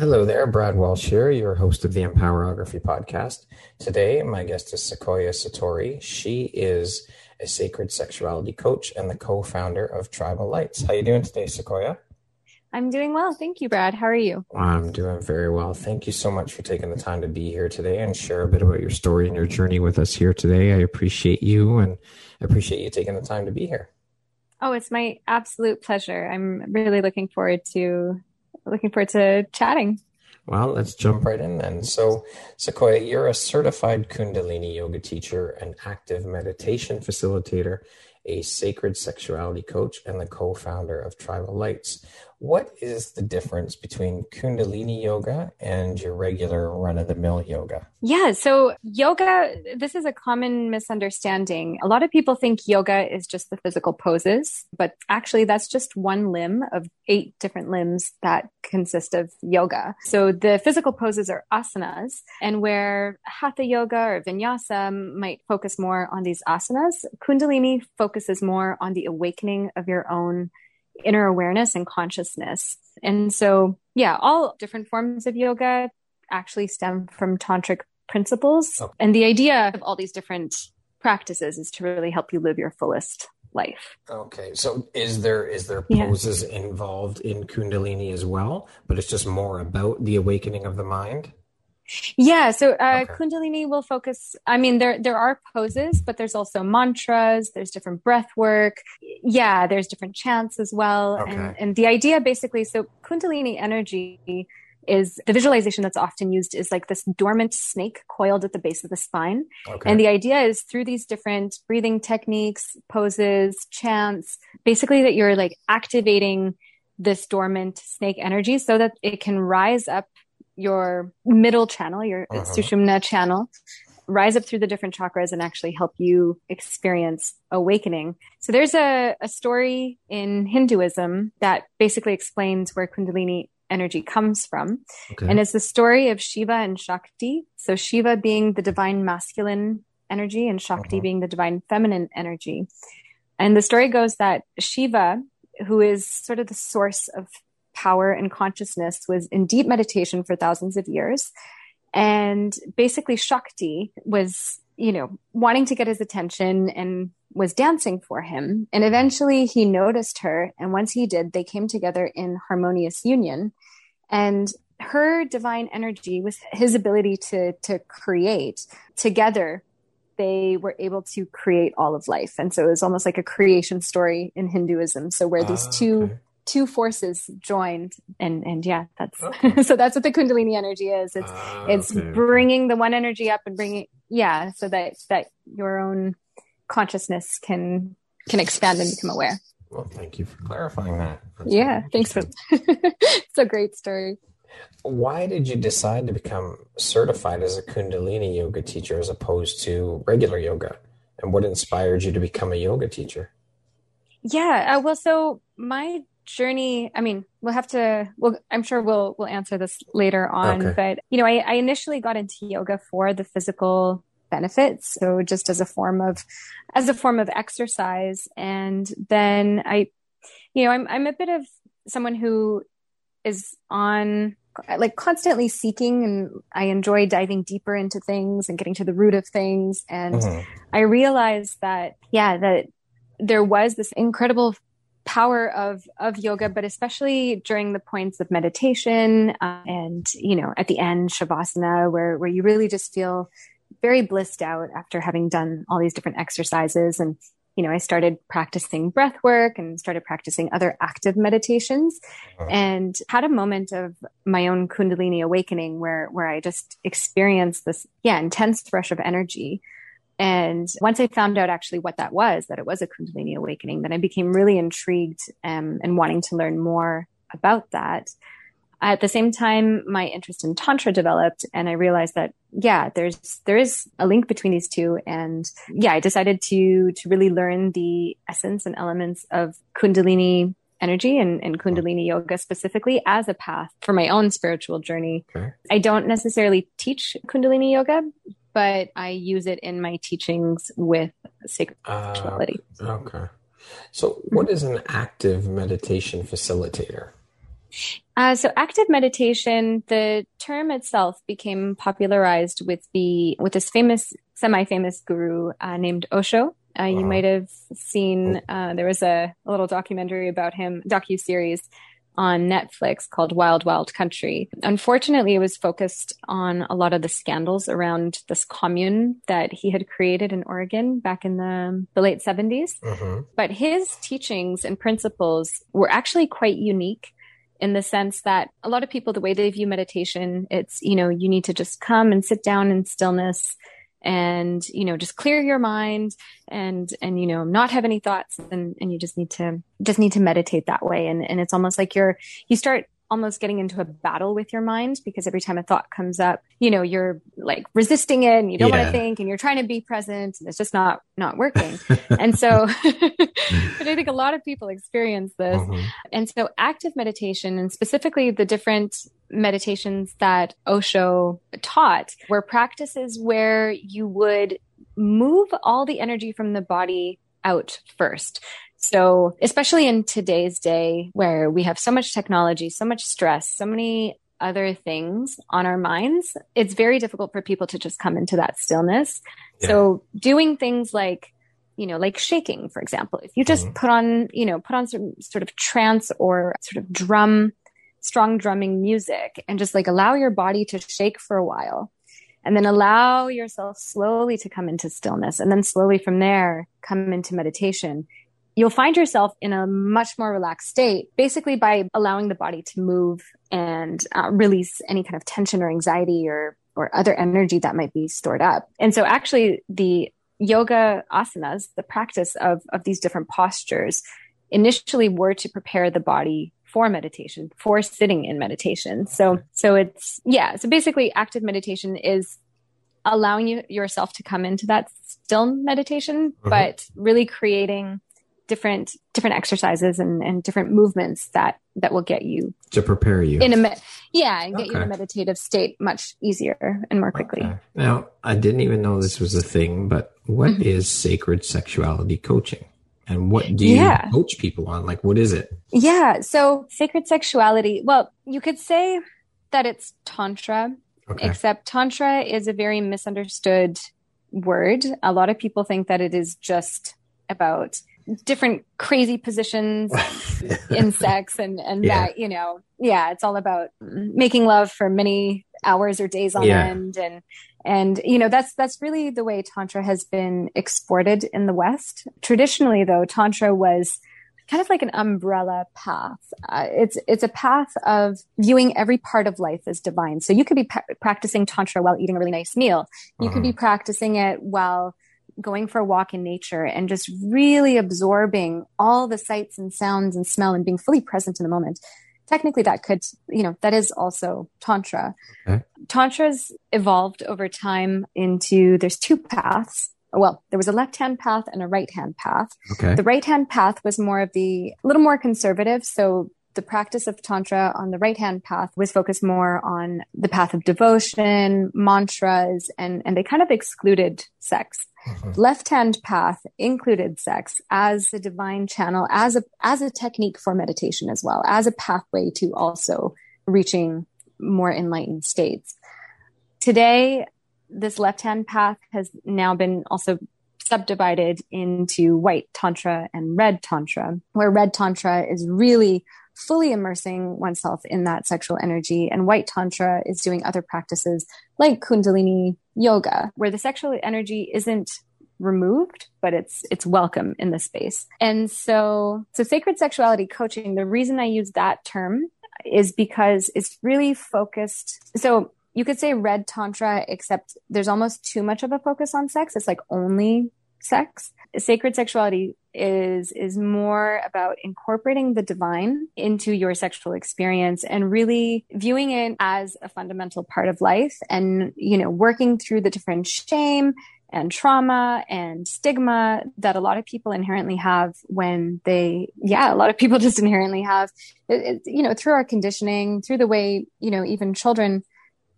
Hello there, Brad Walsh here, your host of the Empowerography podcast. Today, my guest is Sequoia Satori. She is a sacred sexuality coach and the co-founder of Tribal Lights. How are you doing today, Sequoia? I'm doing well. Thank you, Brad. How are you? I'm doing very well. Thank you so much for taking the time to be here today and share a bit about your story and your journey with us here today. I appreciate you and I appreciate you taking the time to be here. Oh, it's my absolute pleasure. I'm really looking forward to looking forward to chatting. Well, let's jump right in then. So, Sequoia, you're a certified Kundalini yoga teacher, an active meditation facilitator, a sacred sexuality coach, and the co founder of Tribal Lights. What is the difference between Kundalini yoga and your regular run of the mill yoga? Yeah, so yoga, this is a common misunderstanding. A lot of people think yoga is just the physical poses, but actually, that's just one limb of eight different limbs that consist of yoga. So the physical poses are asanas, and where hatha yoga or vinyasa might focus more on these asanas, Kundalini focuses more on the awakening of your own inner awareness and consciousness. And so, yeah, all different forms of yoga actually stem from tantric principles. And the idea of all these different practices is to really help you live your fullest life. Okay. So is there is there poses yeah. involved in kundalini as well, but it's just more about the awakening of the mind? Yeah, so uh, okay. Kundalini will focus. I mean, there there are poses, but there's also mantras. There's different breath work. Yeah, there's different chants as well. Okay. And and the idea basically, so Kundalini energy is the visualization that's often used is like this dormant snake coiled at the base of the spine. Okay. And the idea is through these different breathing techniques, poses, chants, basically that you're like activating this dormant snake energy so that it can rise up your middle channel, your uh-huh. Sushumna channel, rise up through the different chakras and actually help you experience awakening. So there's a, a story in Hinduism that basically explains where Kundalini energy comes from. Okay. And it's the story of Shiva and Shakti. So Shiva being the divine masculine energy and Shakti uh-huh. being the divine feminine energy. And the story goes that Shiva, who is sort of the source of power and consciousness was in deep meditation for thousands of years. And basically, Shakti was, you know, wanting to get his attention and was dancing for him. And eventually he noticed her. And once he did, they came together in harmonious union. And her divine energy was his ability to, to create together. They were able to create all of life. And so it was almost like a creation story in Hinduism. So where these ah, two okay two forces joined and and yeah that's okay. so that's what the kundalini energy is. It's uh, it's okay. bringing the one energy up and bringing yeah so that that your own consciousness can can expand and become aware. Well thank you for clarifying that. That's yeah thanks for it's a great story. Why did you decide to become certified as a kundalini yoga teacher as opposed to regular yoga? And what inspired you to become a yoga teacher? Yeah uh, well so my journey i mean we'll have to well i'm sure we'll we'll answer this later on okay. but you know I, I initially got into yoga for the physical benefits so just as a form of as a form of exercise and then i you know i'm i'm a bit of someone who is on like constantly seeking and i enjoy diving deeper into things and getting to the root of things and mm-hmm. i realized that yeah that there was this incredible power of of yoga but especially during the points of meditation uh, and you know at the end shavasana where where you really just feel very blissed out after having done all these different exercises and you know, I started practicing breath work and started practicing other active meditations uh-huh. and had a moment of my own Kundalini awakening where, where I just experienced this, yeah, intense rush of energy. And once I found out actually what that was, that it was a Kundalini awakening, then I became really intrigued um, and wanting to learn more about that. At the same time, my interest in Tantra developed and I realized that, yeah, there's, there is a link between these two. And yeah, I decided to, to really learn the essence and elements of Kundalini energy and, and Kundalini yoga specifically as a path for my own spiritual journey. Okay. I don't necessarily teach Kundalini yoga, but I use it in my teachings with sacred uh, sexuality. Okay. So, what is an active meditation facilitator? Uh, so active meditation, the term itself became popularized with the with this famous, semi-famous guru uh, named Osho. Uh, you might have seen oh. uh, there was a, a, little documentary about him, docu series on Netflix called Wild Wild Country. Unfortunately, it was focused on a lot of the scandals around this commune that he had created in Oregon back in the, the late 70s. Uh-huh. But his teachings and principles were actually quite unique in the sense that a lot of people, the way they view meditation, it's, you know, you need to just come and sit down in stillness and, you know, just clear your mind and, and, you know, not have any thoughts and, and you just need to, just need to meditate that way. And, and it's almost like you're, you start almost getting into a battle with your mind because every time a thought comes up, you know, you're like resisting it and you don't yeah. want to think and you're trying to be present and it's just not, not working. and so, but I think a lot of people experience this. Mm-hmm. And so active meditation and specifically the different meditations that Osho taught were practices where you would move all the energy from the body out first. So, especially in today's day where we have so much technology, so much stress, so many other things on our minds, it's very difficult for people to just come into that stillness. Yeah. So, doing things like, you know, like shaking, for example, if you just mm-hmm. put on, you know, put on some sort of trance or sort of drum, strong drumming music and just like allow your body to shake for a while and then allow yourself slowly to come into stillness and then slowly from there come into meditation you'll find yourself in a much more relaxed state, basically by allowing the body to move and uh, release any kind of tension or anxiety or or other energy that might be stored up. And so actually the yoga asanas, the practice of of these different postures initially were to prepare the body for meditation, for sitting in meditation. So so it's yeah, so basically active meditation is allowing you yourself to come into that still meditation, mm-hmm. but really creating different different exercises and, and different movements that that will get you to prepare you in a me- yeah and get okay. you in a meditative state much easier and more quickly okay. now i didn't even know this was a thing but what mm-hmm. is sacred sexuality coaching and what do you yeah. coach people on like what is it yeah so sacred sexuality well you could say that it's tantra okay. except tantra is a very misunderstood word a lot of people think that it is just about different crazy positions in sex and and yeah. that you know yeah it's all about making love for many hours or days on yeah. end. And and you know that's that's really the way tantra has been exported in the west. Traditionally though tantra was kind of like an umbrella path. Uh, it's it's a path of viewing every part of life as divine. So you could be pa- practicing tantra while eating a really nice meal. You could be practicing it while going for a walk in nature and just really absorbing all the sights and sounds and smell and being fully present in the moment. Technically that could you know that is also tantra. Okay. tantra's evolved over time into there's two paths. Well there was a left hand path and a right hand path. Okay. the right hand path was more of the a little more conservative. So the practice of Tantra on the right hand path was focused more on the path of devotion, mantras, and, and they kind of excluded sex. Mm-hmm. Left hand path included sex as a divine channel, as a, as a technique for meditation as well, as a pathway to also reaching more enlightened states. Today, this left hand path has now been also subdivided into white tantra and red tantra, where red tantra is really fully immersing oneself in that sexual energy. And white tantra is doing other practices like kundalini yoga, where the sexual energy isn't removed, but it's it's welcome in the space. And so so sacred sexuality coaching, the reason I use that term is because it's really focused. So you could say red tantra, except there's almost too much of a focus on sex. It's like only sex. Sacred sexuality is is more about incorporating the divine into your sexual experience and really viewing it as a fundamental part of life and you know working through the different shame and trauma and stigma that a lot of people inherently have when they yeah a lot of people just inherently have. It, it, you know through our conditioning through the way you know even children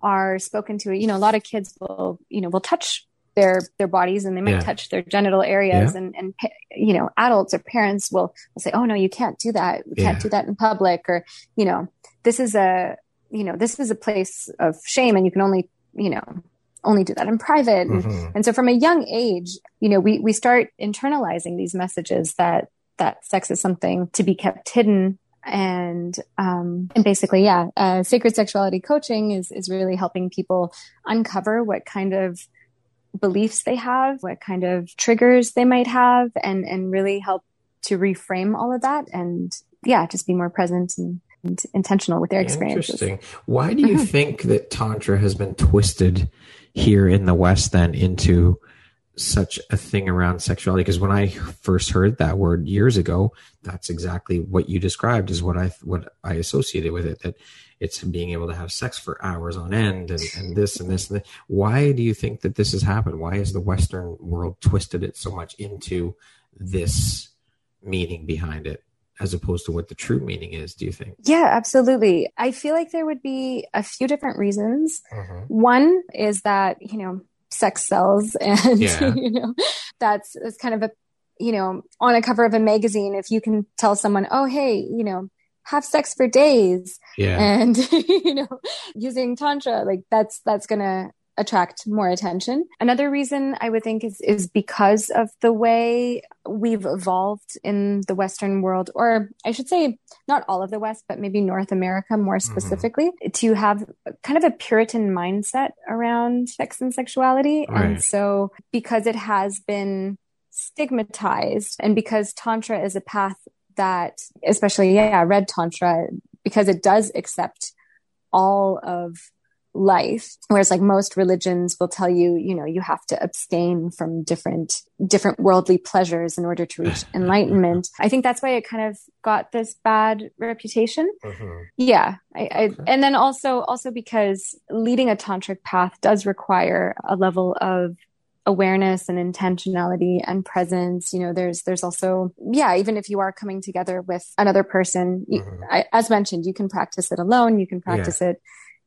are spoken to you know a lot of kids will you know will touch their their bodies and they might yeah. touch their genital areas yeah. and and you know adults or parents will, will say oh no you can't do that you can't do that in public or you know this is a you know this is a place of shame and you can only you know only do that in private and, mm-hmm. and so from a young age you know we we start internalizing these messages that that sex is something to be kept hidden and um, and basically, yeah, uh, sacred sexuality coaching is is really helping people uncover what kind of beliefs they have, what kind of triggers they might have, and and really help to reframe all of that, and yeah, just be more present and, and intentional with their experiences. Interesting. Why do you mm-hmm. think that tantra has been twisted here in the West then into such a thing around sexuality because when I first heard that word years ago, that's exactly what you described is what I what I associated with it. That it's being able to have sex for hours on end and, and this and this and that. Why do you think that this has happened? Why has the Western world twisted it so much into this meaning behind it? as opposed to what the true meaning is do you think yeah absolutely i feel like there would be a few different reasons mm-hmm. one is that you know sex sells and yeah. you know that's, it's kind of a you know on a cover of a magazine if you can tell someone oh hey you know have sex for days yeah. and you know using tantra like that's that's gonna attract more attention. Another reason I would think is is because of the way we've evolved in the Western world, or I should say, not all of the West, but maybe North America more mm-hmm. specifically, mm-hmm. to have kind of a Puritan mindset around sex and sexuality. Right. And so, because it has been stigmatized, and because Tantra is a path that, especially, yeah, Red Tantra, because it does accept all of life whereas like most religions will tell you you know you have to abstain from different different worldly pleasures in order to reach enlightenment. I think that's why it kind of got this bad reputation. Mm-hmm. yeah I, I, and then also also because leading a tantric path does require a level of awareness and intentionality and presence you know there's there's also yeah even if you are coming together with another person mm-hmm. I, as mentioned you can practice it alone you can practice yeah. it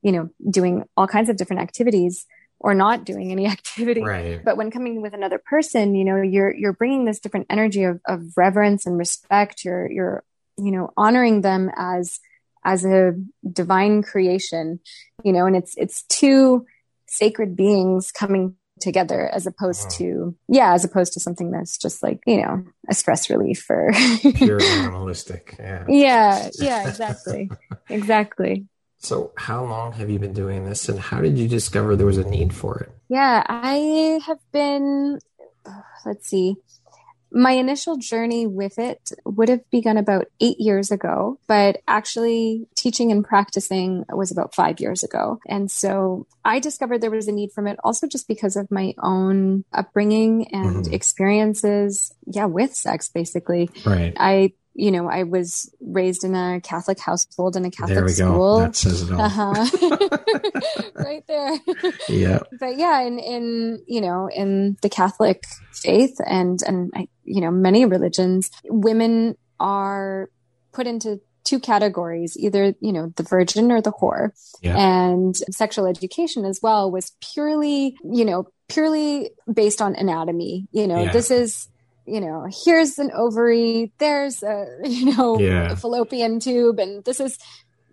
you know, doing all kinds of different activities or not doing any activity. Right. But when coming with another person, you know, you're you're bringing this different energy of, of reverence and respect. You're you're you know honoring them as as a divine creation, you know, and it's it's two sacred beings coming together as opposed wow. to yeah as opposed to something that's just like you know a stress relief or pure animalistic yeah yeah yeah exactly exactly so, how long have you been doing this and how did you discover there was a need for it? Yeah, I have been, let's see, my initial journey with it would have begun about eight years ago, but actually teaching and practicing was about five years ago. And so I discovered there was a need from it also just because of my own upbringing and mm-hmm. experiences. Yeah, with sex, basically. Right. I you know, I was raised in a Catholic household in a Catholic there we school. Go. That says it all. Uh-huh. right there. Yeah. But yeah, in, in, you know, in the Catholic faith and, and, you know, many religions, women are put into two categories, either, you know, the virgin or the whore. Yeah. And sexual education as well was purely, you know, purely based on anatomy. You know, yeah. this is, you know, here's an ovary, there's a, you know, yeah. a fallopian tube, and this is,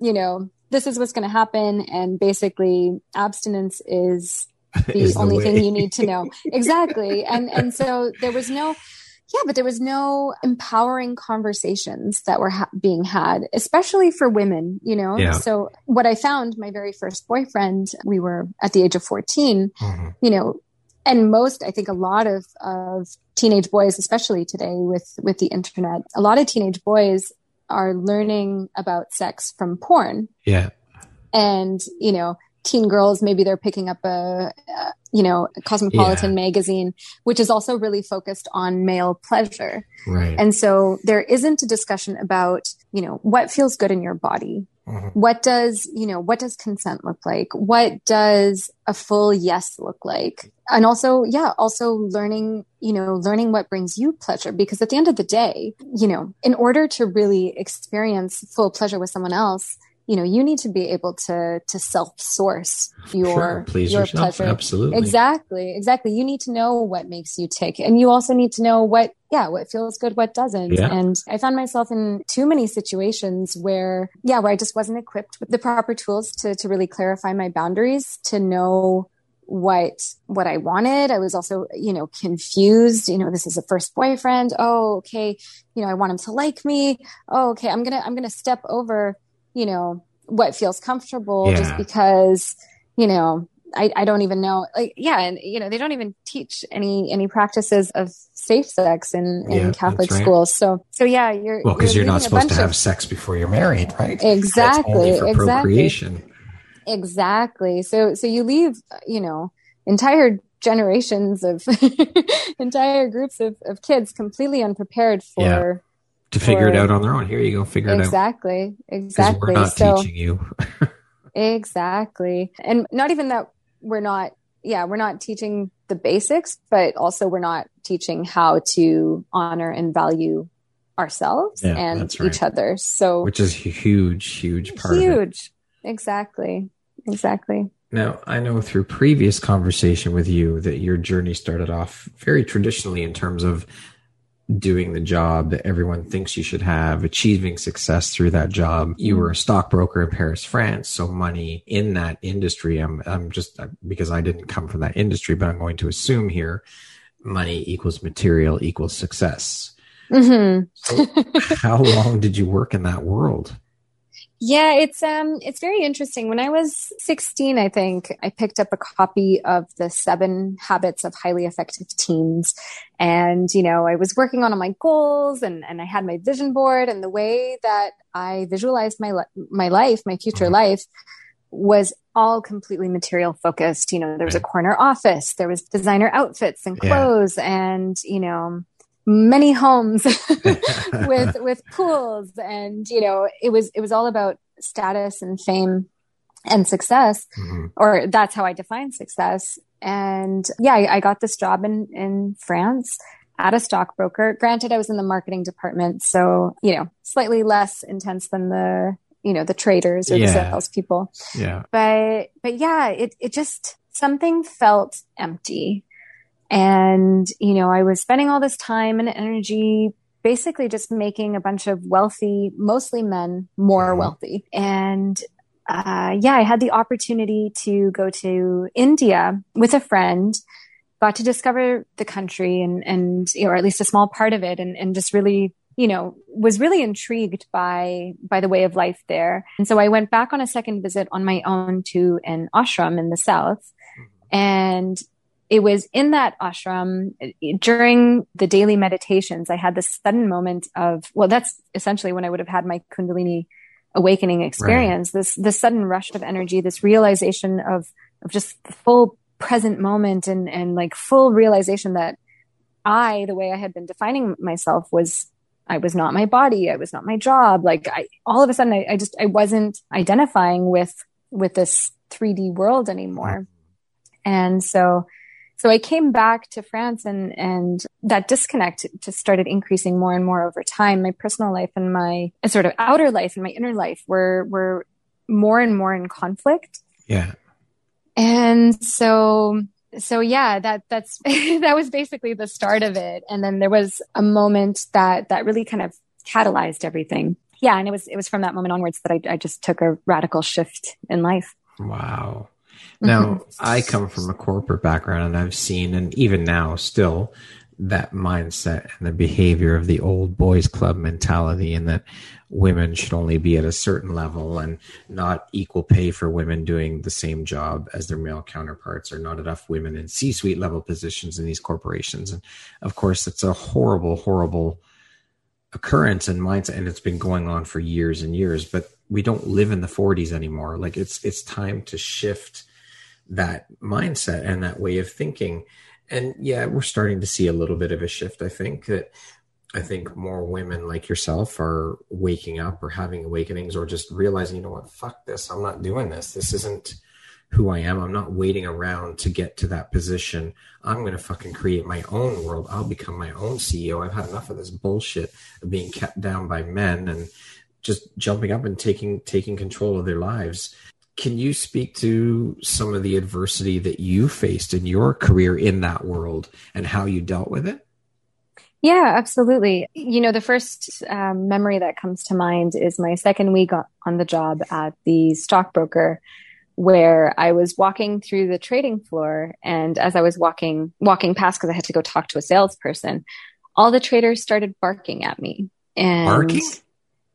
you know, this is what's going to happen. And basically, abstinence is the is only the thing you need to know. exactly. And, and so there was no, yeah, but there was no empowering conversations that were ha- being had, especially for women, you know? Yeah. So what I found, my very first boyfriend, we were at the age of 14, mm-hmm. you know, and most, I think a lot of, of teenage boys, especially today with, with the internet, a lot of teenage boys are learning about sex from porn. Yeah. And, you know, teen girls, maybe they're picking up a, a you know, Cosmopolitan yeah. magazine, which is also really focused on male pleasure. Right. And so there isn't a discussion about, you know, what feels good in your body. Mm-hmm. What does, you know, what does consent look like? What does a full yes look like? And also, yeah, also learning, you know, learning what brings you pleasure. Because at the end of the day, you know, in order to really experience full pleasure with someone else, you know you need to be able to to self source your sure, please your yourself. pleasure absolutely exactly exactly you need to know what makes you tick and you also need to know what yeah what feels good what doesn't yeah. and i found myself in too many situations where yeah where i just wasn't equipped with the proper tools to to really clarify my boundaries to know what what I wanted. I was also, you know, confused. You know, this is a first boyfriend. Oh, okay. You know, I want him to like me. Oh, okay. I'm gonna I'm gonna step over you know, what feels comfortable yeah. just because, you know, I, I don't even know like yeah and you know they don't even teach any any practices of safe sex in, in yeah, Catholic right. schools. So so yeah you're well because you're, you're not supposed to have of, sex before you're married right? Exactly exactly. exactly. So so you leave you know entire generations of entire groups of, of kids completely unprepared for yeah to figure or, it out on their own. Here you go, figure exactly, it out. Exactly, Exactly. We're not so, teaching you. exactly, and not even that we're not. Yeah, we're not teaching the basics, but also we're not teaching how to honor and value ourselves yeah, and right. each other. So, which is a huge, huge part. Huge, exactly, exactly. Now, I know through previous conversation with you that your journey started off very traditionally in terms of doing the job that everyone thinks you should have, achieving success through that job. You were a stockbroker in Paris, France. So money in that industry, I'm, I'm just because I didn't come from that industry, but I'm going to assume here money equals material equals success. Mm-hmm. so how long did you work in that world? Yeah, it's um it's very interesting. When I was 16, I think, I picked up a copy of the 7 habits of highly effective teens and you know, I was working on my goals and and I had my vision board and the way that I visualized my my life, my future mm-hmm. life was all completely material focused. You know, there was a corner office, there was designer outfits and clothes yeah. and, you know, many homes with with pools. And you know it was it was all about status and fame and success mm-hmm. or that's how i define success. And yeah I, I, got this job in in france at a stockbroker. Granted i was in the marketing department so you know slightly less intense than the you know the traders or yeah. the salespeople. Yeah. But but yeah it it just something felt empty and, you know, I was spending all this time and energy basically just making a bunch of wealthy, mostly men, more mm-hmm. wealthy. And uh, yeah, I had the opportunity to go to India with a friend, got to discover the country and, and, or at least a small part of it and, and just really, you know, was really intrigued by, by the way of life there. And so I went back on a second visit on my own to an ashram in the South. Mm-hmm. And it was in that ashram eh, during the daily meditations, I had this sudden moment of, well, that's essentially when I would have had my Kundalini awakening experience, right. this, this sudden rush of energy, this realization of, of just the full present moment and, and like full realization that I, the way I had been defining myself was I was not my body. I was not my job. Like I, all of a sudden I, I just, I wasn't identifying with, with this 3D world anymore. Mm-hmm. And so so I came back to France and, and that disconnect just started increasing more and more over time. My personal life and my sort of outer life and my inner life were, were more and more in conflict. Yeah. And so, so yeah, that, that's, that was basically the start of it. And then there was a moment that, that really kind of catalyzed everything. Yeah. And it was, it was from that moment onwards that I, I just took a radical shift in life. Wow. Now, mm-hmm. I come from a corporate background and I've seen, and even now still, that mindset and the behavior of the old boys club mentality and that women should only be at a certain level and not equal pay for women doing the same job as their male counterparts or not enough women in c-suite level positions in these corporations and of course it's a horrible horrible occurrence and mindset and it's been going on for years and years but we don't live in the 40s anymore like it's it's time to shift that mindset and that way of thinking and yeah we're starting to see a little bit of a shift i think that I think more women like yourself are waking up or having awakenings or just realizing, you know what, fuck this. I'm not doing this. This isn't who I am. I'm not waiting around to get to that position. I'm going to fucking create my own world. I'll become my own CEO. I've had enough of this bullshit of being kept down by men and just jumping up and taking taking control of their lives. Can you speak to some of the adversity that you faced in your career in that world and how you dealt with it? Yeah, absolutely. You know, the first um, memory that comes to mind is my second week on the job at the stockbroker where I was walking through the trading floor and as I was walking walking past because I had to go talk to a salesperson, all the traders started barking at me and barking,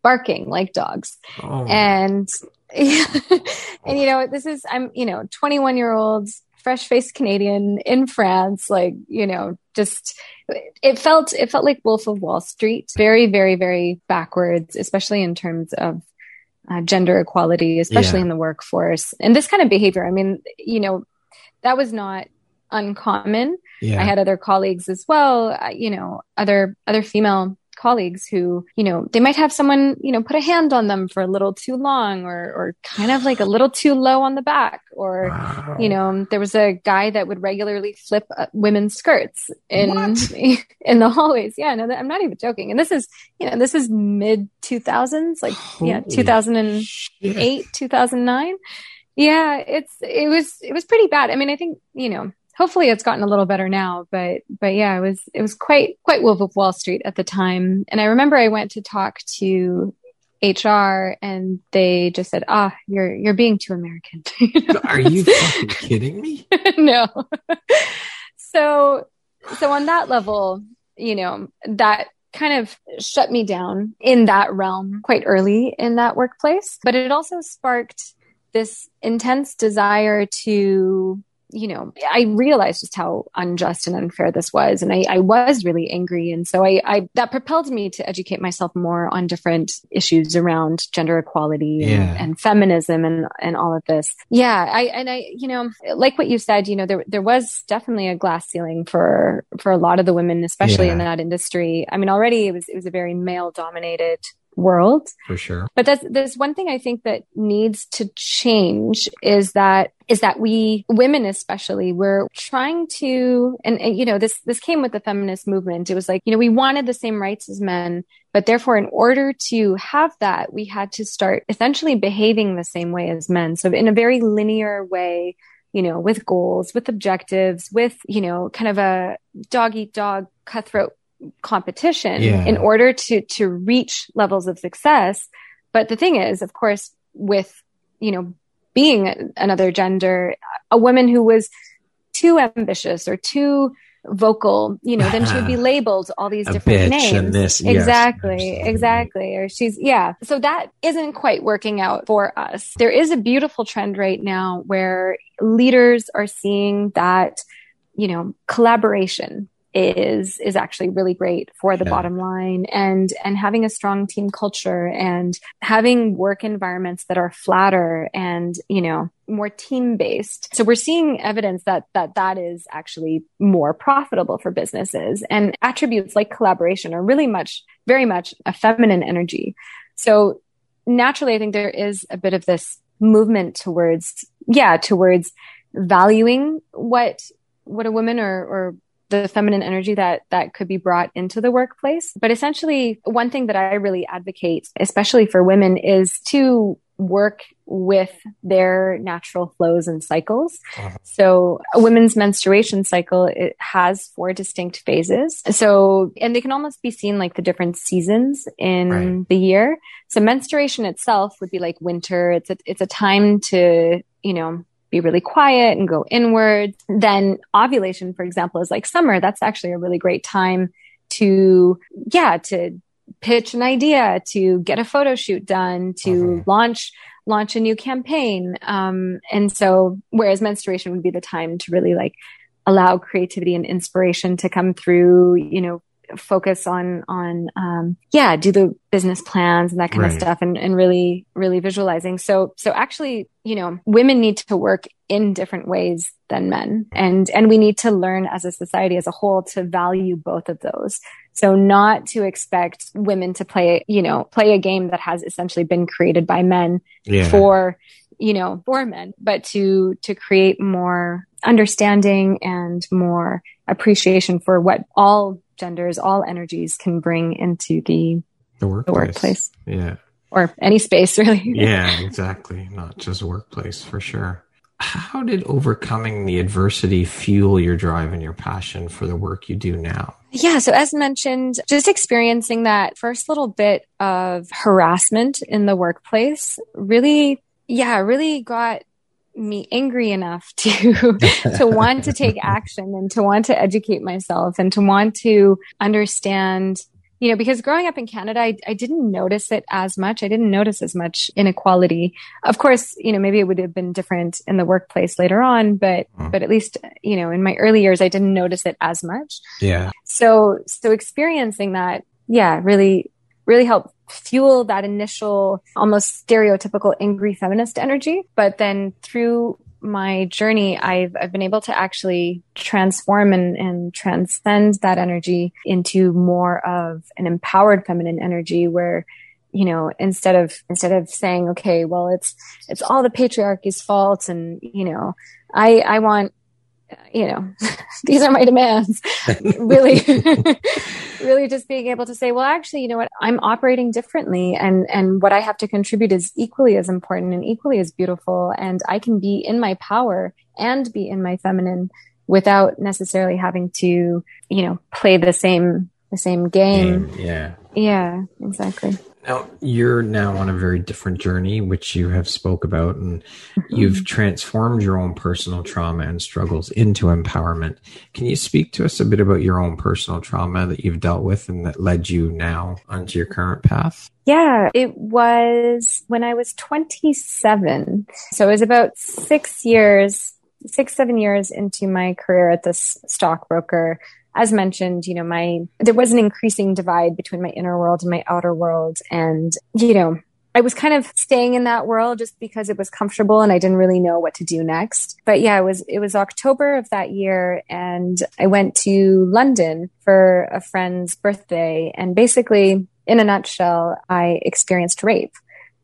barking like dogs. Oh. And and you know, this is I'm, you know, 21 year olds fresh faced Canadian in France, like, you know, just it felt it felt like Wolf of Wall Street. Very, very, very backwards, especially in terms of uh, gender equality, especially yeah. in the workforce. And this kind of behavior, I mean, you know, that was not uncommon. Yeah. I had other colleagues as well, uh, you know, other other female colleagues who, you know, they might have someone, you know, put a hand on them for a little too long or, or kind of like a little too low on the back. Or, wow. you know, there was a guy that would regularly flip uh, women's skirts in, in the hallways. Yeah, no, I'm not even joking. And this is, you know, this is mid 2000s, like, Holy yeah, 2008, shit. 2009. Yeah, it's, it was, it was pretty bad. I mean, I think, you know, hopefully it's gotten a little better now but but yeah it was it was quite quite wolf of wall street at the time. And i remember i went to talk to hr and they just said ah you're you're being too american. Are you fucking kidding me? No. So so on that level you know that kind of shut me down in that realm quite early in that workplace but it also sparked this intense desire to you know, I realized just how unjust and unfair this was. And I, I was really angry. And so I, I, that propelled me to educate myself more on different issues around gender equality and, and, feminism and, and all of this. Yeah. I, and I, you know, like what you said, you know, there, there was definitely a glass ceiling for, for a lot of the women, especially yeah. in that industry. I mean, already it was, it was a very male dominated world. For sure. But that's, there's one thing I think that needs to change is that is that we women especially we're trying to and, and, you know this this came with the feminist movement it was like you know we wanted the same rights as men but therefore in order to have that we had to start essentially behaving the same way as men so in a very linear way you know with goals with objectives with you know kind of a dog eat dog cutthroat competition yeah. in order to to reach levels of success. But the thing is of course with you know being another gender a woman who was too ambitious or too vocal you know then she would be labeled all these different names. this, exactly exactly. Or she's yeah. So that isn't quite working out for us. There is a beautiful trend right now where leaders are seeing that you know collaboration is is actually really great for the yeah. bottom line. And and having a strong team culture and having work environments that are flatter and you know more team based so we're seeing evidence that that that is actually more profitable for businesses. And attributes like collaboration are really much very much a feminine energy. So naturally i think there is a bit of this movement towards yeah towards valuing what what a woman or, or the feminine energy that that could be brought into the workplace. But essentially, one thing that I really advocate, especially for women, is to work with their natural flows and cycles. Uh-huh. So a women's menstruation cycle, it has four distinct phases. So, and they can almost be seen like the different seasons in right. the year. So menstruation itself would be like winter. It's a, it's a time to, you know, be really quiet and go inward. Then ovulation, for example, is like summer. That's actually a really great time to, yeah, to pitch an idea, to get a photo shoot done, to mm-hmm. launch launch a new campaign. Um, and so, whereas menstruation would be the time to really like allow creativity and inspiration to come through, you know, focus on on um, yeah do the business plans and that kind right. of stuff and, and really really visualizing so so actually you know women need to work in different ways than men and and we need to learn as a society as a whole to value both of those so not to expect women to play you know play a game that has essentially been created by men yeah. for you know for men but to to create more understanding and more appreciation for what all genders, all energies can bring into the, the workplace. The workplace. Yeah. Or any space, really. yeah, exactly. Not just workplace, for sure. How did overcoming the adversity fuel your drive and your passion for the work you do now? Yeah. So, as mentioned, just experiencing that first little bit of harassment in the workplace really, yeah, really got me angry enough to to want to take action and to want to educate myself and to want to understand you know because growing up in canada I, I didn't notice it as much. I didn't notice as much inequality. Of course you know maybe it would have been different in the workplace later on but mm. but at least you know in my early years i didn't notice it as much. Yeah. So so experiencing that yeah really really help fuel that initial almost stereotypical angry feminist energy. But then through my journey, I've, I've been able to actually transform and, and transcend that energy into more of an empowered feminine energy where you know instead of instead of saying okay well it's it's all the patriarchy's fault and you know i i want you know, these are my demands. really, really just being able to say, well, actually, you know what? I'm operating differently and, and what I have to contribute is equally as important and equally as beautiful. And I can be in my power and be in my feminine without necessarily having to, you know, play the same, the same game. game yeah. Yeah, exactly. Now you're now on a very different journey, which you have spoke about, and mm-hmm. you've transformed your own personal trauma and struggles into empowerment. Can you speak to us a bit about your own personal trauma that you've dealt with and that led you now onto your current path? Yeah, it was when I was 27. So it was about six years, six, seven years into my career at this stockbroker as mentioned, you know, my, there was an increasing divide between my inner world and my outer world. And, you know, I was kind of staying in that world just because it was comfortable and I didn't really know what to do next. But yeah, it was, it was October of that year and I went to London for a friend's birthday. And basically, in a nutshell, I experienced rape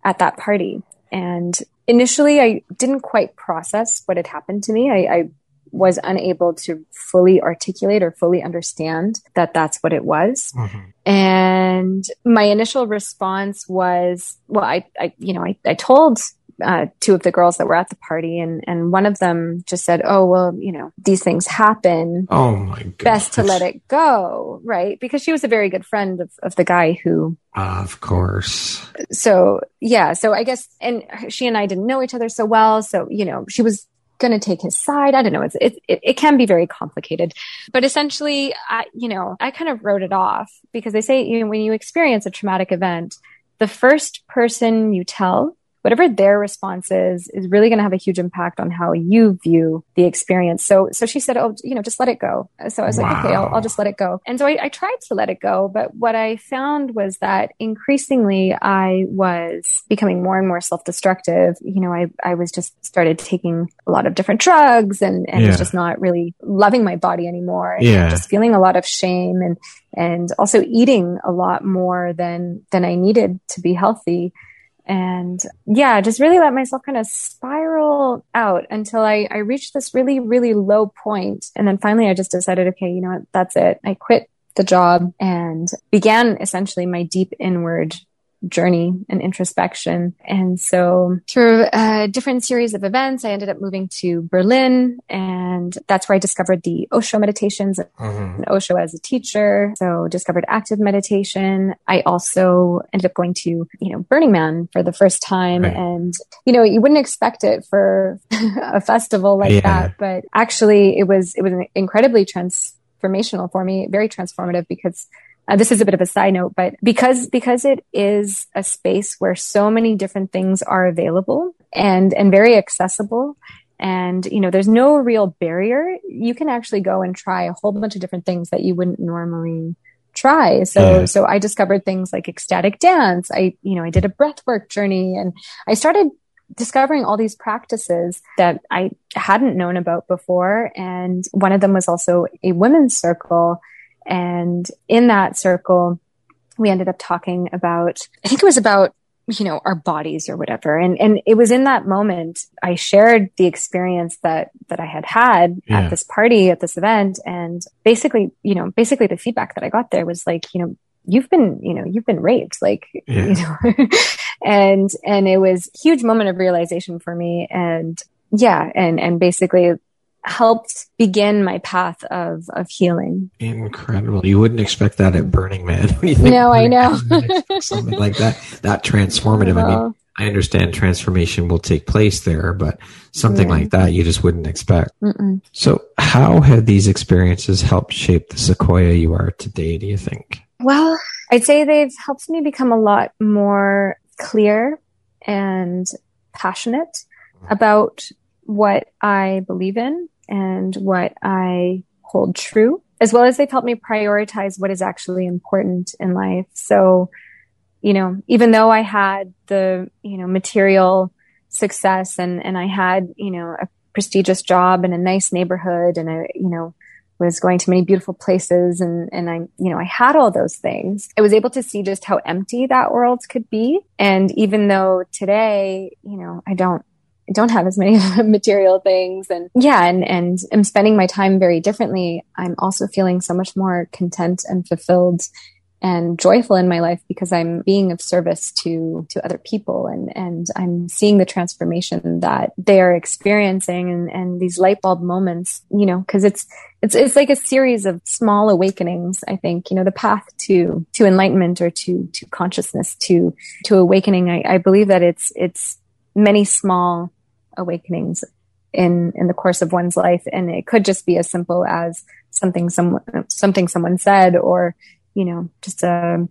at that party. And initially, I didn't quite process what had happened to me. I, I was unable to fully articulate or fully understand that that's what it was. Mm-hmm. And my initial response was, well, I, I you know, I, I told uh, two of the girls that were at the party, and and one of them just said, "Oh well, you know, these things happen. Oh my god, best to let it go, right?" Because she was a very good friend of of the guy who. Of course. So yeah, so I guess, and she and I didn't know each other so well, so you know, she was going to take his side. I don't know. It's, it, it, it can be very complicated, but essentially, I, you know, I kind of wrote it off because they say, you know, when you experience a traumatic event, the first person you tell whatever their response is is really going to have a huge impact on how you view the experience so so she said oh you know just let it go so i was wow. like okay I'll, I'll, just let it go and so I, I tried to let it go but what i found was that increasingly i was becoming more and more self-destructive you know i i was just started taking a lot of different drugs and and yeah. was just not really loving my body anymore and yeah. just feeling a lot of shame and and also eating a lot more than than i needed to be healthy and yeah, just really let myself kind of spiral out until I, I reached this really, really low point. And then finally I just decided, okay, you know what? That's it. I quit the job and began essentially my deep inward journey and introspection. And so through a different series of events, I ended up moving to Berlin and that's where I discovered the Osho meditations mm-hmm. and Osho as a teacher. So discovered active meditation. I also ended up going to, you know, Burning Man for the first time. Right. And, you know, you wouldn't expect it for a festival like yeah. that, but actually it was, it was incredibly transformational for me, very transformative because uh, this is a bit of a side note, but because because it is a space where so many different things are available and and very accessible, and you know there's no real barrier, you can actually go and try a whole bunch of different things that you wouldn't normally try. So so I discovered things like ecstatic dance. I you know I did a breathwork journey, and I started discovering all these practices that I hadn't known about before. And one of them was also a women's circle and in that circle, we ended up talking about, I think it was about, you know, our bodies or whatever. And, and it was in that moment I shared the experience that, that I had had yeah. at this party, at this event. And basically, you know, basically the feedback that I got there was like, you know, you've been, you know, you've been raped, like, yeah. you know, and, and it was huge moment of realization for me. And yeah. And, and basically helped begin my path of of healing. Incredible! You wouldn't expect that at Burning Man. no, I know something like that. That transformative. I, I mean, uh-huh. I understand transformation will take place there, but something yeah. like that you just wouldn't expect. Mm-mm. So, how have these experiences helped shape the Sequoia you are today? Do you think? Well, I'd say they've helped me become a lot more clear and passionate mm-hmm. about what I believe in and what I hold true, as well as they've helped me prioritize what is actually important in life. So, you know, even though I had the, you know, material success and, and I had, you know, a prestigious job in a nice neighborhood and I, you know, was going to many beautiful places and, and I, you know, I had all those things. I was able to see just how empty that world could be. And even though today, you know, I don't don't have as many material things and yeah, and, and I'm spending my time very differently. I'm also feeling so much more content and fulfilled and joyful in my life because I'm being of service to, to other people and, and I'm seeing the transformation that they are experiencing and, and these light bulb moments, you know, cause it's, it's, it's like a series of small awakenings. I think, you know, the path to, to enlightenment or to, to consciousness, to, to awakening. I, I believe that it's, it's, many small awakenings in in the course of one's life and it could just be as simple as something someone something someone said or you know just a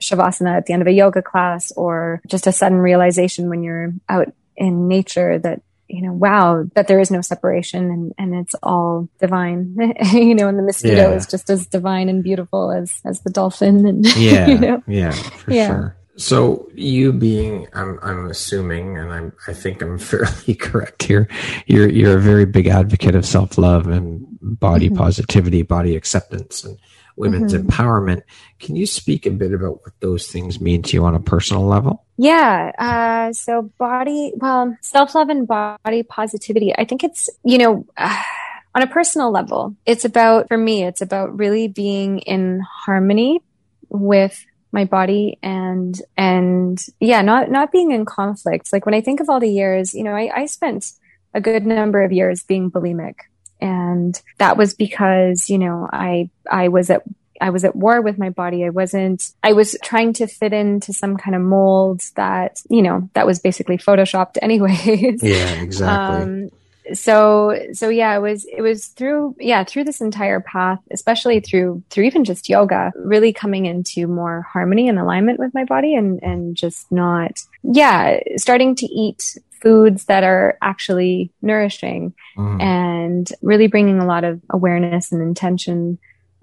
shavasana at the end of a yoga class or just a sudden realization when you're out in nature that you know wow that there is no separation and and it's all divine you know and the mosquito yeah. is just as divine and beautiful as as the dolphin and yeah you know? yeah for yeah. sure so you being, I'm, I'm assuming, and I'm, I think I'm fairly correct here. You're, you're a very big advocate of self love and body mm-hmm. positivity, body acceptance, and women's mm-hmm. empowerment. Can you speak a bit about what those things mean to you on a personal level? Yeah. Uh, so body, well, self love and body positivity. I think it's, you know. Uh, on a personal level, it's about, for me, it's about really being in harmony with my body and and yeah not not being in conflict like when i think of all the years you know i, I spent a good number of years being bulimic and that was because you know i i was at I was at war with my body. I wasn't, I was trying to fit into some kind of mold that, you know, that was basically photoshopped anyways. Yeah, exactly. Um, so so yeah it was it was through yeah through this entire path especially through through even just yoga really coming into more harmony and alignment with my body and and just not yeah starting to eat foods that are actually nourishing mm. and really bringing a lot of awareness and intention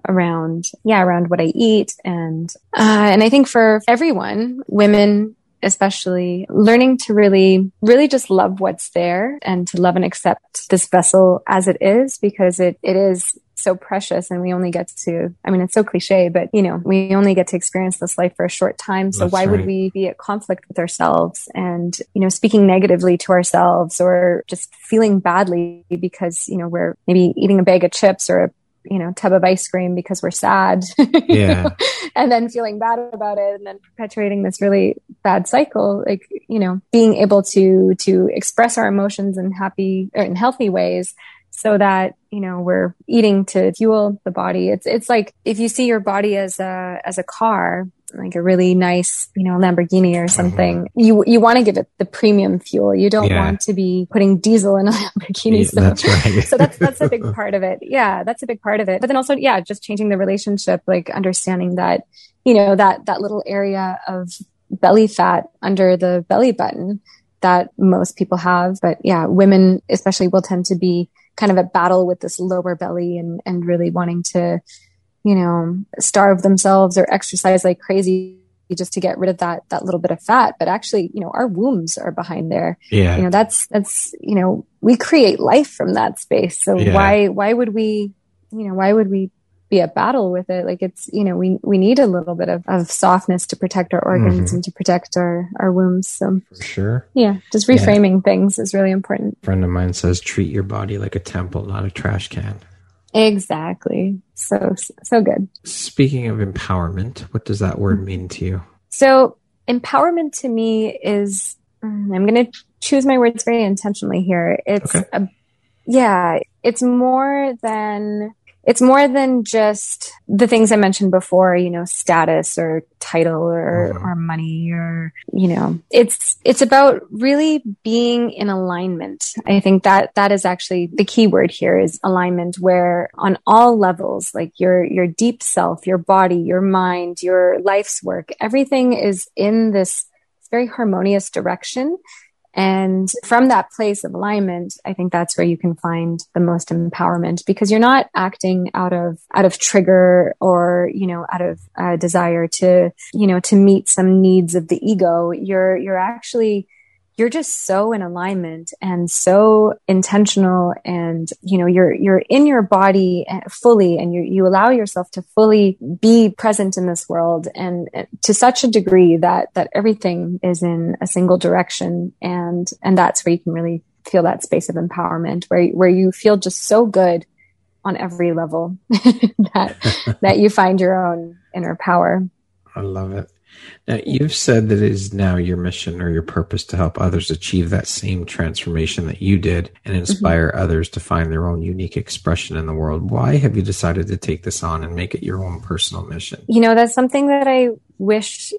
around yeah around what i eat and uh, and i think for everyone women especially learning to really, really just love what's there and to love and accept this vessel as it is because it, it is so precious and we only get to i mean it's so cliche but you know we only get to experience this life for a short time so That's why right. would we be at conflict with ourselves and you know speaking negatively to ourselves or just feeling badly because you know we're maybe eating a bag of chips or a you know tub of ice cream because we're sad. Yeah. And then feeling bad about it and then perpetuating this really bad cycle like you know being able to to express our emotions in happy or in healthy ways so that you know we're eating to fuel the body it's it's like if you see your body as a as a car like a really nice, you know, Lamborghini or something, mm-hmm. you you want to give it the premium fuel. You don't yeah. want to be putting diesel in a Lamborghini. So that's right. so that's that's a big part of it. Yeah, that's a big part of it. But then also, yeah, just changing the relationship, like understanding that, you know, that that little area of belly fat under the belly button that most people have. But yeah, women especially will tend to be kind of at battle with this lower belly and and really wanting to you know, starve themselves or exercise like crazy just to get rid of that that little bit of fat. But actually you know our wombs are behind there. Yeah. You know that's that's you know we create life from that space. So yeah. why why would we you know why would we be at battle with it like it's you know we we need a little bit of, of softness to protect our organs mm-hmm. and to protect our our wombs so for sure yeah just reframing yeah. things is really important a friend of mine says treat your body like a temple not a trash can Exactly. So, so good. Speaking of empowerment, what does that word mean to you? So, empowerment to me is, mm, I'm going to choose my words very intentionally here. It's, okay. a, yeah, it's more than it's more than just the things I mentioned before, you know, status or title or, mm-hmm. or money or, you know, it's, it's about really being in alignment. I think that that is actually the key word here is alignment where on all levels, like your, your deep self, your body, your mind, your life's work, everything is in this very harmonious direction and from that place of alignment, I think that's where you can find the most empowerment because you're not acting out of, out of trigger or, you know, out of desire to, you know, to meet some needs of the ego. You're, you're actually you're just so in alignment and so intentional and you know you're you're in your body uh, fully and you you allow yourself to fully be present in this world and to such a degree that that everything is in a single direction and and that's where you can really feel that space of empowerment where where you feel just so good on every level that that you find your own inner power I love it. Now, you've said that it is now your mission or your purpose to help others achieve that same transformation that you did and mm-hmm. inspire mm-hmm. others to find their own unique expression in the world. Why have you decided to take this on and make it your own personal mission? You know, that's something that I wish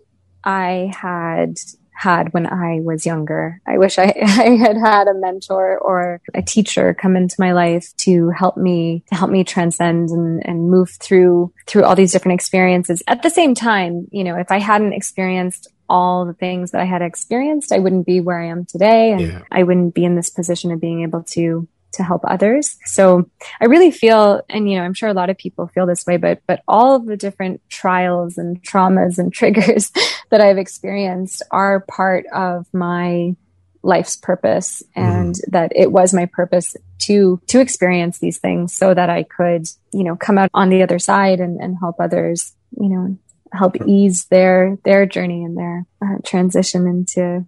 I had had when I was younger. I wish I, I, had had a mentor or a teacher come into my life to help me, to help me transcend and, and move through, through all these different experiences. At the same time, you know, if I hadn't experienced all the things that I had experienced, I wouldn't be where I am today and yeah. I wouldn't be in this position of being able to to help others. So I really feel, and you know, I'm sure a lot of people feel this way, but, but all of the different trials and traumas and triggers that I've experienced are part of my life's purpose and mm-hmm. that it was my purpose to, to experience these things so that I could, you know, come out on the other side and, and help others, you know, help ease their, their journey and their uh, transition into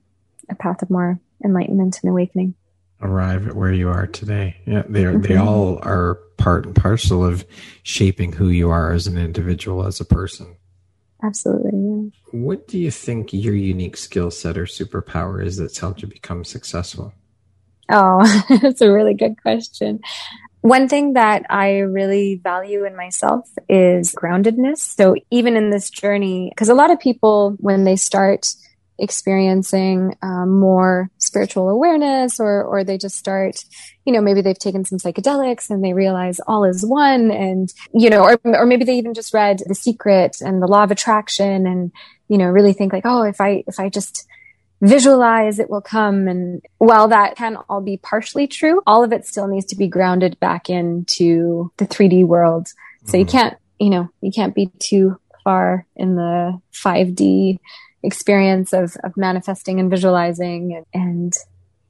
a path of more enlightenment and awakening arrive at where you are today. Yeah, they mm-hmm. they all are part and parcel of shaping who you are as an individual, as a person. Absolutely. Yeah. What do you think your unique skill set or superpower is that's helped you become successful? Oh, that's a really good question. One thing that I really value in myself is groundedness. So even in this journey, because a lot of people, when they start experiencing um, more spiritual awareness or or they just start you know maybe they've taken some psychedelics and they realize all is one and you know or or maybe they even just read the secret and the law of attraction and you know really think like oh if i if i just visualize it will come and while that can all be partially true all of it still needs to be grounded back into the 3d world so mm-hmm. you can't you know you can't be too far in the 5d experience of, of manifesting and visualizing and, and,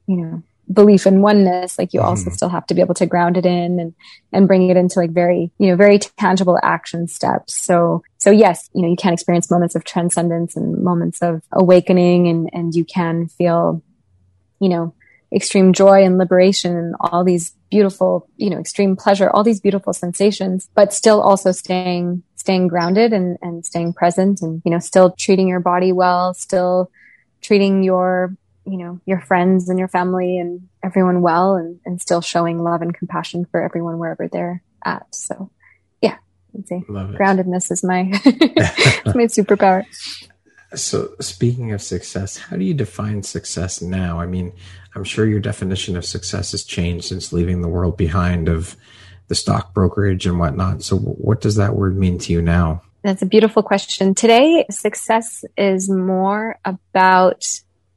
you know, belief in oneness, like you mm. also still have to be able to ground it in and, and bring it into like very, you know, very tangible action steps. So, so yes, you know, you can experience moments of transcendence and moments of awakening and, and you can feel, you know, extreme joy and liberation and all these beautiful, you know, extreme pleasure, all these beautiful sensations, but still also staying, staying grounded and, and staying present and, you know, still treating your body well, still treating your, you know, your friends and your family and everyone well and, and still showing love and compassion for everyone wherever they're at. So yeah, I'd say groundedness is my, my superpower. So, speaking of success, how do you define success now? I mean, I'm sure your definition of success has changed since leaving the world behind of the stock brokerage and whatnot. So, what does that word mean to you now? That's a beautiful question. Today, success is more about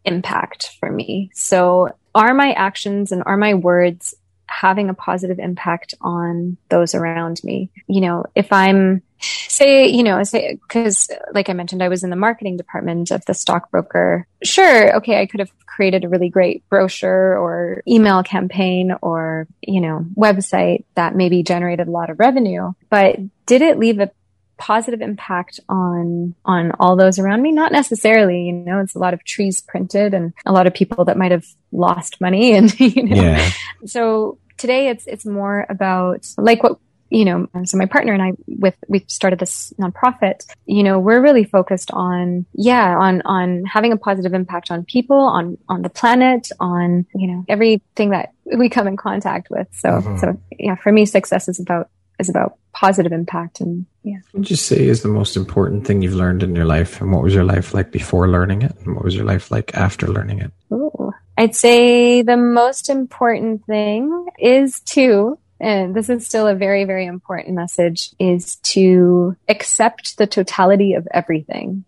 impact for me. So, are my actions and are my words having a positive impact on those around me? You know, if I'm say, you know, say, because like I mentioned, I was in the marketing department of the stockbroker. Sure. Okay. I could have created a really great brochure or email campaign or, you know, website that maybe generated a lot of revenue, but did it leave a positive impact on on all those around me not necessarily you know it's a lot of trees printed and a lot of people that might have lost money and you know yeah. so today it's it's more about like what you know, so my partner and I with we started this nonprofit, you know, we're really focused on yeah, on on having a positive impact on people, on on the planet, on, you know, everything that we come in contact with. So mm-hmm. so yeah, for me success is about is about positive impact and yeah. What would you say is the most important thing you've learned in your life and what was your life like before learning it and what was your life like after learning it? Ooh. I'd say the most important thing is to and this is still a very, very important message, is to accept the totality of everything.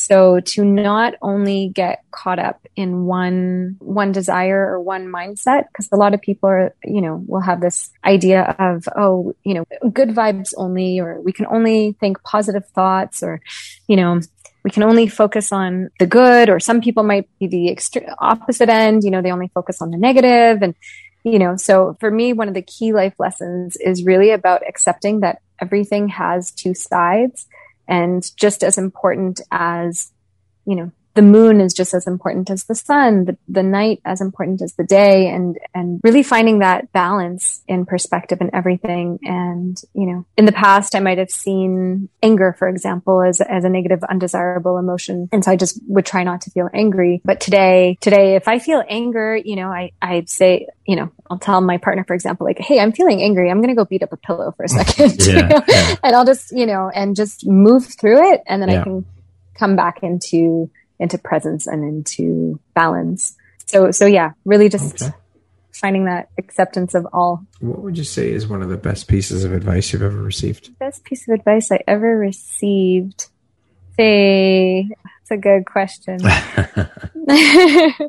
So to not only get caught up in one, one desire or one mindset, because a lot of people are, you know, will have this idea of, oh, you know, good vibes only, or we can only think positive thoughts, or, you know, we can only focus on the good, or some people might be the opposite end, you know, they only focus on the negative and, you know, so for me, one of the key life lessons is really about accepting that everything has two sides and just as important as, you know, the moon is just as important as the sun, the, the night as important as the day, and and really finding that balance in perspective and everything. And you know, in the past, I might have seen anger, for example, as as a negative, undesirable emotion, and so I just would try not to feel angry. But today, today, if I feel anger, you know, I I'd say, you know, I'll tell my partner, for example, like, hey, I'm feeling angry. I'm going to go beat up a pillow for a second, yeah, you know? yeah. and I'll just, you know, and just move through it, and then yeah. I can come back into into presence and into balance. So, so yeah, really just okay. finding that acceptance of all. What would you say is one of the best pieces of advice you've ever received? Best piece of advice I ever received. Say, that's a good question.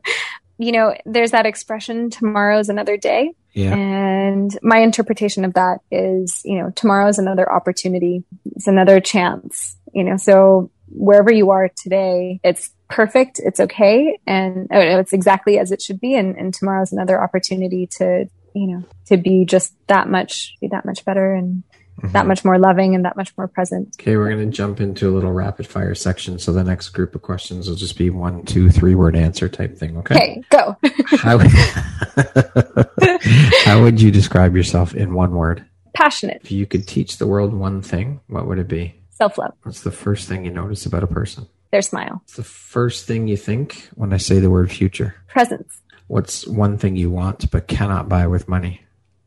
you know, there's that expression, tomorrow's another day. Yeah. And my interpretation of that is, you know, tomorrow's another opportunity. It's another chance, you know, so wherever you are today, it's perfect. It's okay. And oh, it's exactly as it should be. And, and tomorrow's another opportunity to, you know, to be just that much, be that much better and mm-hmm. that much more loving and that much more present. Okay. We're going to jump into a little rapid fire section. So the next group of questions will just be one, two, three word answer type thing. Okay. Okay. Go. how, would, how would you describe yourself in one word? Passionate. If you could teach the world one thing, what would it be? Self love. What's the first thing you notice about a person? Their smile. It's the first thing you think when I say the word future? Presence. What's one thing you want but cannot buy with money?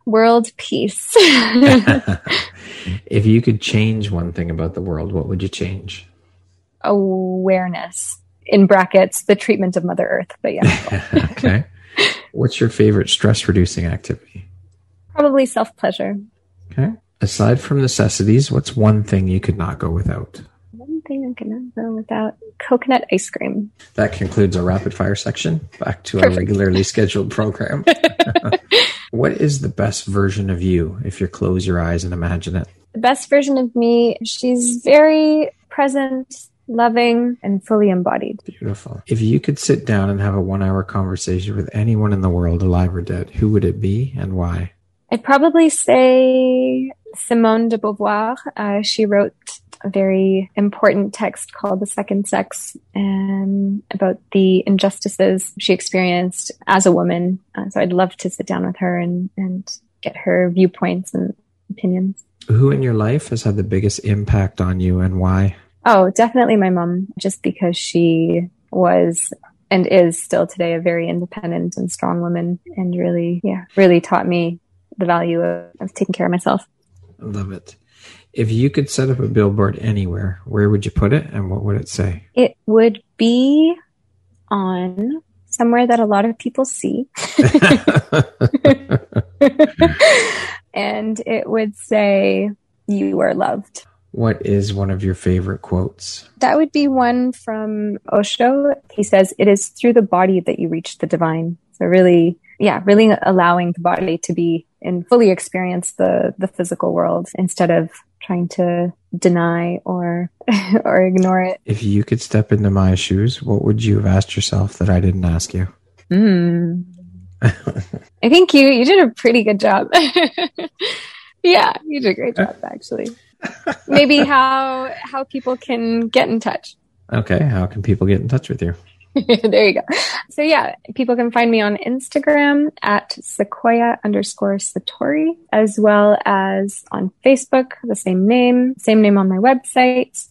World peace. if you could change one thing about the world, what would you change? Awareness. In brackets, the treatment of Mother Earth. But yeah. okay. What's your favorite stress reducing activity? Probably self pleasure. Okay. Aside from necessities, what's one thing you could not go without? Thing I cannot go without coconut ice cream. That concludes our rapid fire section. Back to Perfect. our regularly scheduled program. what is the best version of you if you close your eyes and imagine it? The best version of me, she's very present, loving, and fully embodied. Beautiful. If you could sit down and have a one hour conversation with anyone in the world, alive or dead, who would it be and why? I'd probably say Simone de Beauvoir. Uh, she wrote a very important text called The Second Sex um, about the injustices she experienced as a woman. Uh, so I'd love to sit down with her and, and get her viewpoints and opinions. Who in your life has had the biggest impact on you and why? Oh, definitely my mom, just because she was and is still today a very independent and strong woman and really, yeah, really taught me the value of, of taking care of myself. I love it. If you could set up a billboard anywhere, where would you put it and what would it say? It would be on somewhere that a lot of people see. and it would say, You are loved. What is one of your favorite quotes? That would be one from Osho. He says, It is through the body that you reach the divine. So, really, yeah, really allowing the body to be and fully experience the, the physical world instead of trying to deny or or ignore it. If you could step into my shoes, what would you have asked yourself that I didn't ask you? Mm. I think you you did a pretty good job. yeah, you did a great job actually maybe how how people can get in touch. Okay, how can people get in touch with you? there you go. So yeah, people can find me on Instagram at Sequoia underscore Satori, as well as on Facebook, the same name, same name on my website.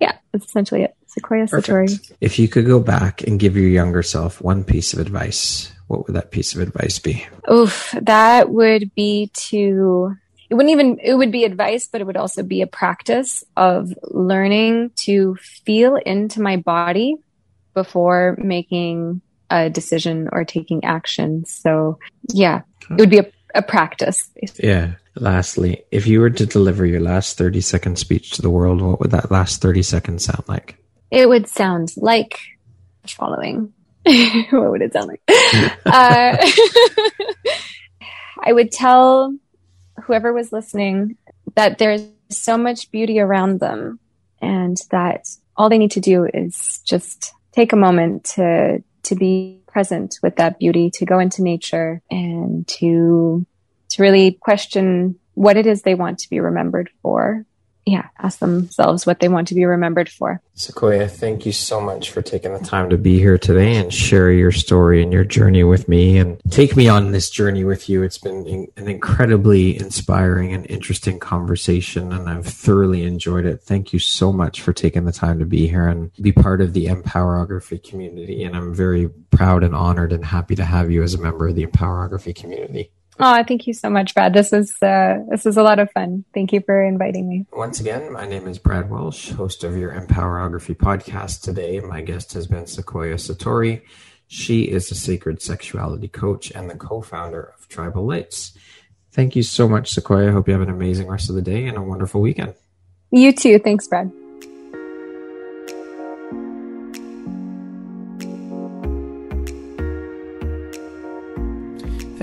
Yeah, that's essentially it. Sequoia Perfect. Satori. If you could go back and give your younger self one piece of advice, what would that piece of advice be? Oof, that would be to it wouldn't even it would be advice but it would also be a practice of learning to feel into my body before making a decision or taking action. So yeah it would be a, a practice basically. yeah. Lastly if you were to deliver your last 30 second speech to the world what would that last 30 seconds sound like? It would sound like the following. What would it sound like? Uh, i would tell whoever was listening that there's so much beauty around them and that all they need to do is just take a moment to to be present with that beauty to go into nature and to to really question what it is they want to be remembered for yeah, ask themselves what they want to be remembered for. Sequoia, thank you so much for taking the time to be here today and share your story and your journey with me and take me on this journey with you. It's been an incredibly inspiring and interesting conversation, and I've thoroughly enjoyed it. Thank you so much for taking the time to be here and be part of the Empowerography community. And I'm very proud and honored and happy to have you as a member of the Empowerography community. Oh, thank you so much, Brad. This is uh, this is a lot of fun. Thank you for inviting me. Once again, my name is Brad Welsh, host of your Empowerography podcast. Today, my guest has been Sequoia Satori. She is a sacred sexuality coach and the co-founder of Tribal Lights. Thank you so much, Sequoia. I hope you have an amazing rest of the day and a wonderful weekend. You too. Thanks, Brad.